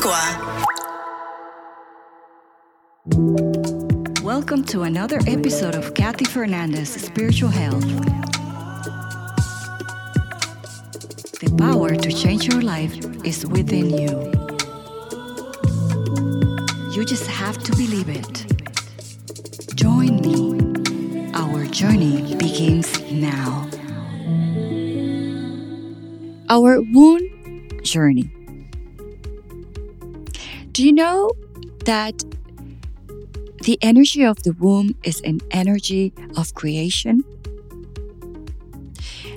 Agua. Welcome to another episode of Cathy Fernandez Spiritual Health. The power to change your life is within you. You just have to believe it. Join me. Our journey begins now. Our wound journey. Do you know that the energy of the womb is an energy of creation?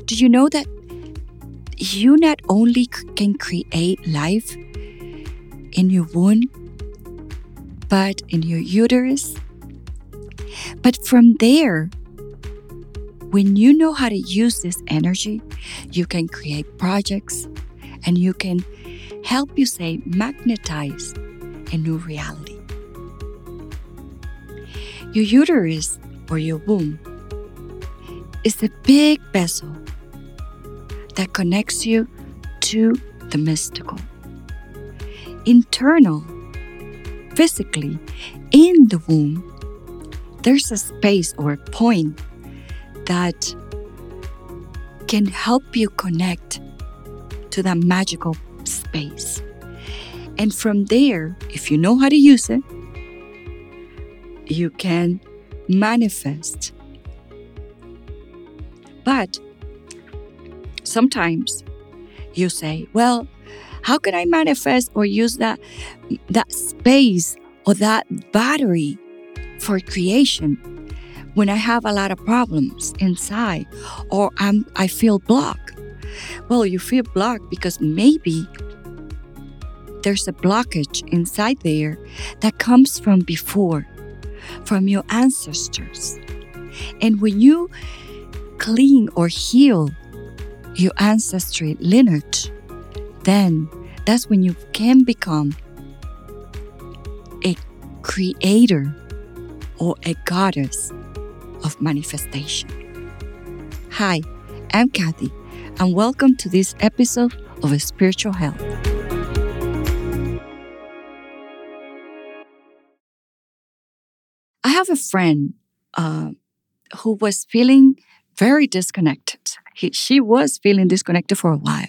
Do you know that you not only can create life in your womb, but in your uterus? But from there, when you know how to use this energy, you can create projects and you can help you say magnetize a new reality. Your uterus or your womb is a big vessel that connects you to the mystical. Internal, physically, in the womb, there's a space or a point that can help you connect to that magical space. And from there, if you know how to use it, you can manifest. But sometimes you say, well, how can I manifest or use that that space or that battery for creation when I have a lot of problems inside or I'm I feel blocked? Well, you feel blocked because maybe there's a blockage inside there that comes from before, from your ancestors. And when you clean or heal your ancestry lineage, then that's when you can become a creator or a goddess of manifestation. Hi, I'm Cathy, and welcome to this episode of Spiritual Health. Have a friend uh, who was feeling very disconnected. He, she was feeling disconnected for a while.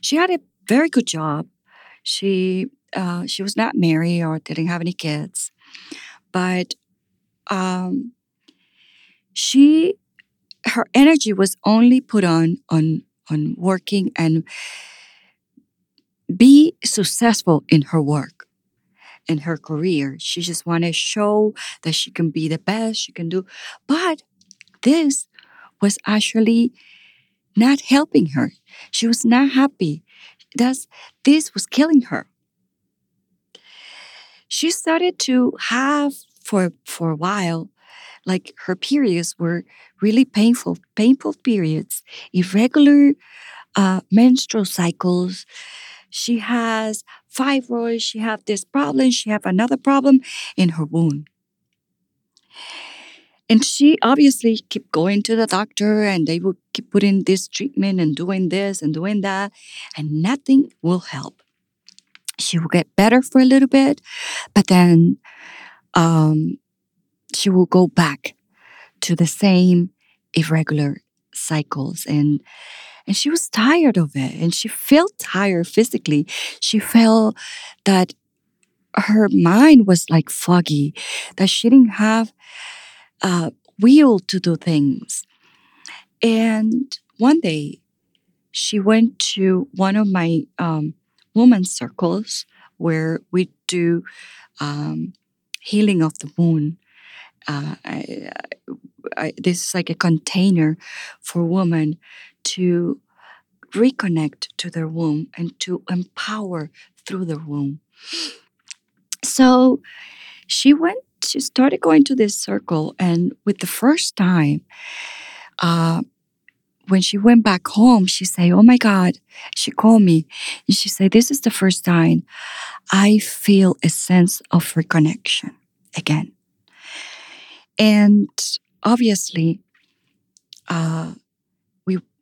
She had a very good job. She uh, she was not married or didn't have any kids, but um, she her energy was only put on on on working and be successful in her work in her career. She just wanted to show that she can be the best she can do. But this was actually not helping her. She was not happy. That's this was killing her. She started to have for for a while like her periods were really painful painful periods. Irregular uh, menstrual cycles. She has fibroids she have this problem she have another problem in her womb and she obviously keep going to the doctor and they would keep putting this treatment and doing this and doing that and nothing will help. She will get better for a little bit but then um, she will go back to the same irregular cycles and and she was tired of it and she felt tired physically. She felt that her mind was like foggy that she didn't have a will to do things. And one day she went to one of my um, women's circles where we do um, healing of the wound. Uh, I, I, this is like a container for women to reconnect to their womb and to empower through their womb. So she went, she started going to this circle, and with the first time, uh, when she went back home, she said, Oh my God, she called me and she said, This is the first time I feel a sense of reconnection again. And obviously, uh,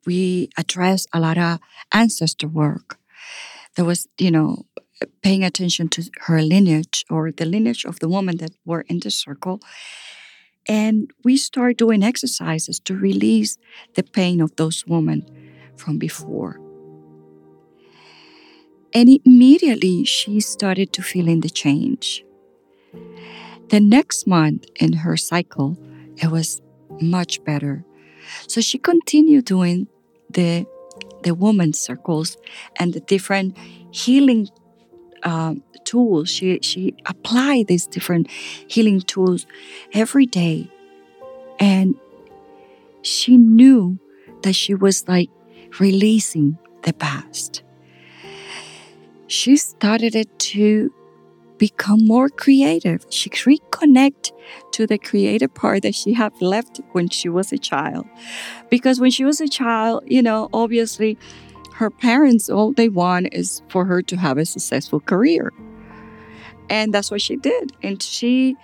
we addressed a lot of ancestor work. There was, you know, paying attention to her lineage or the lineage of the woman that were in the circle. And we start doing exercises to release the pain of those women from before. And immediately she started to feel in the change. The next month in her cycle, it was much better. So she continued doing the the women's circles and the different healing uh, tools. She she applied these different healing tools every day, and she knew that she was like releasing the past. She started it to become more creative. She reconnect to the creative part that she had left when she was a child. Because when she was a child, you know, obviously her parents all they want is for her to have a successful career. And that's what she did. And she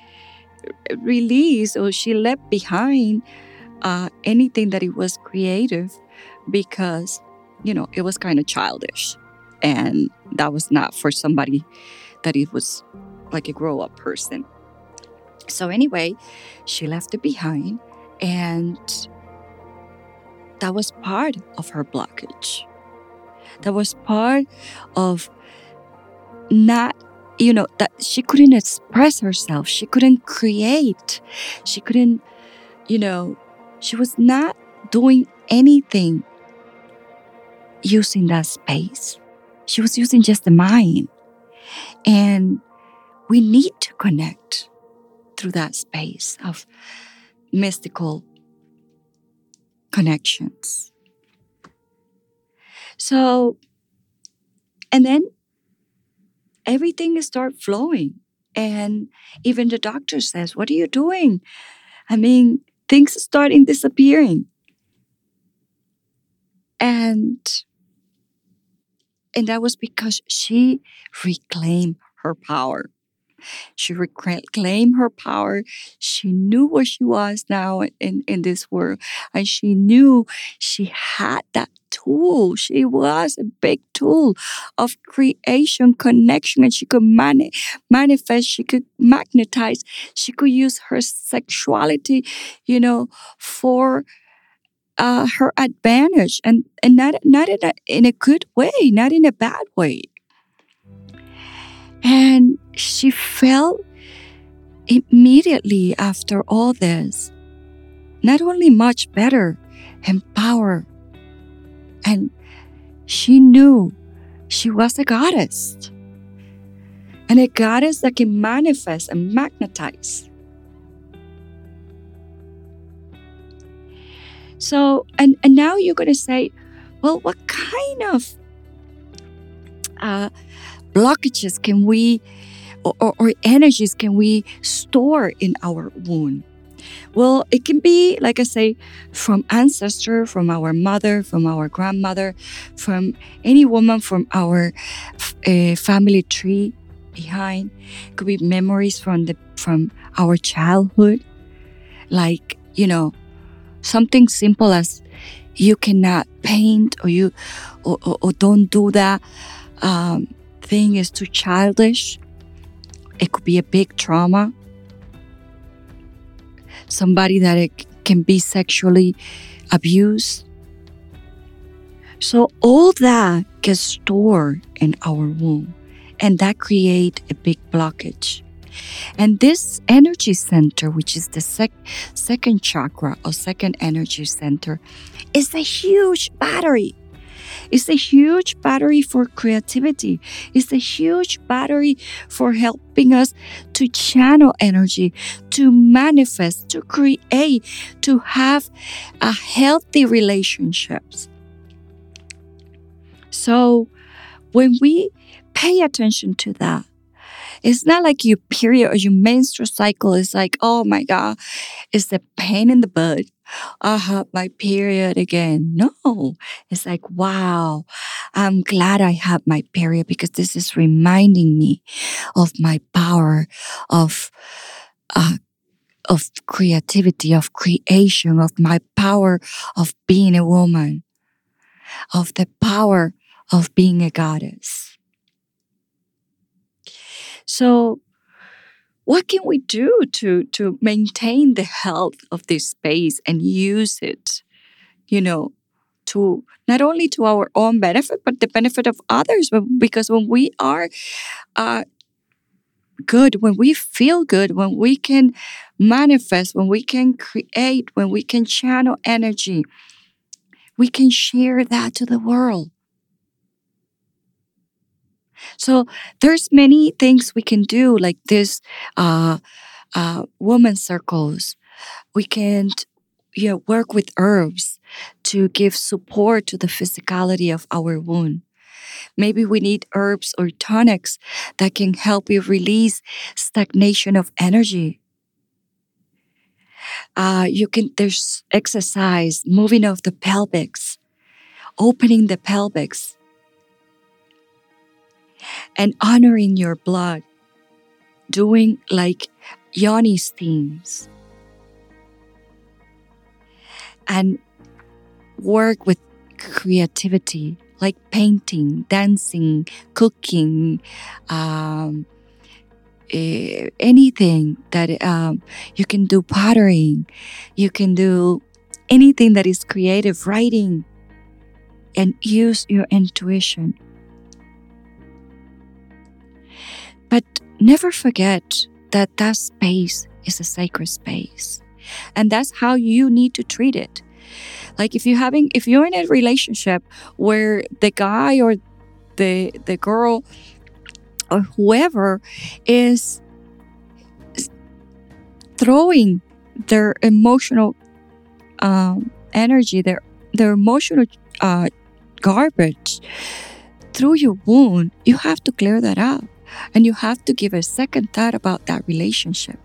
released or she left behind uh, anything that it was creative because, you know, it was kind of childish. And that was not for somebody that it was like a grow up person. So, anyway, she left it behind, and that was part of her blockage. That was part of not, you know, that she couldn't express herself. She couldn't create. She couldn't, you know, she was not doing anything using that space. She was using just the mind. And we need to connect through that space of mystical connections. So, and then everything start flowing. And even the doctor says, What are you doing? I mean, things starting disappearing. And and that was because she reclaimed her power. She reclaimed her power. She knew where she was now in, in this world. And she knew she had that tool. She was a big tool of creation, connection, and she could mani- manifest, she could magnetize, she could use her sexuality, you know, for uh, her advantage and, and not, not in, a, in a good way, not in a bad way. And she felt immediately after all this, not only much better, empowered, and she knew she was a goddess. And a goddess that can manifest and magnetize. So, and, and now you're going to say, well, what kind of uh, blockages can we, or, or, energies can we store in our wound? Well, it can be, like I say, from ancestor, from our mother, from our grandmother, from any woman from our uh, family tree behind. It could be memories from the from our childhood, like you know, something simple as you cannot paint or you or, or, or don't do that um, thing is too childish. It could be a big trauma. Somebody that it can be sexually abused. So all that gets stored in our womb and that create a big blockage and this energy center, which is the sec- second chakra or second energy center, is a huge battery. It's a huge battery for creativity. It's a huge battery for helping us to channel energy, to manifest, to create, to have a healthy relationships. So when we pay attention to that, it's not like your period or your menstrual cycle is like, oh my God, it's the pain in the butt. I have my period again. No, it's like, wow, I'm glad I have my period because this is reminding me of my power of, uh, of creativity, of creation, of my power of being a woman, of the power of being a goddess. So, what can we do to to maintain the health of this space and use it you know to not only to our own benefit but the benefit of others? Because when we are uh, good when we feel good when we can manifest when we can create when we can channel energy we can share that to the world so there's many things we can do, like this uh, uh, woman circles. We can you know, work with herbs to give support to the physicality of our wound. Maybe we need herbs or tonics that can help you release stagnation of energy. Uh, you can there's exercise, moving of the pelvics, opening the pelvics, and honoring your blood, doing like yoni steams, and work with creativity like painting, dancing, cooking, um, eh, anything that um, you can do pottery, you can do anything that is creative, writing, and use your intuition. Never forget that that space is a sacred space. And that's how you need to treat it. Like if you're having if you're in a relationship where the guy or the the girl or whoever is throwing their emotional um, energy, their their emotional uh, garbage through your wound, you have to clear that up. And you have to give a second thought about that relationship.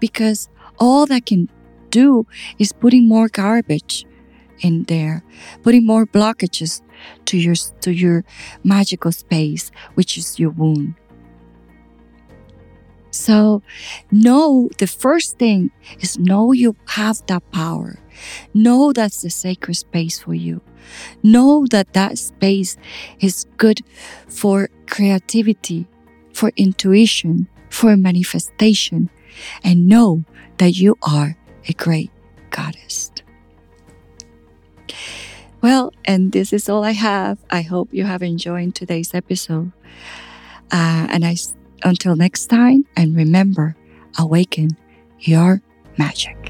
Because all that can do is putting more garbage in there, putting more blockages to your to your magical space, which is your wound. So, know the first thing is know you have that power. Know that's the sacred space for you. Know that that space is good for creativity, for intuition, for manifestation, and know that you are a great goddess. Well, and this is all I have. I hope you have enjoyed today's episode. Uh, and I, until next time, and remember, awaken your magic.